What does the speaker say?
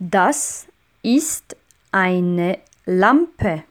Das ist eine Lampe.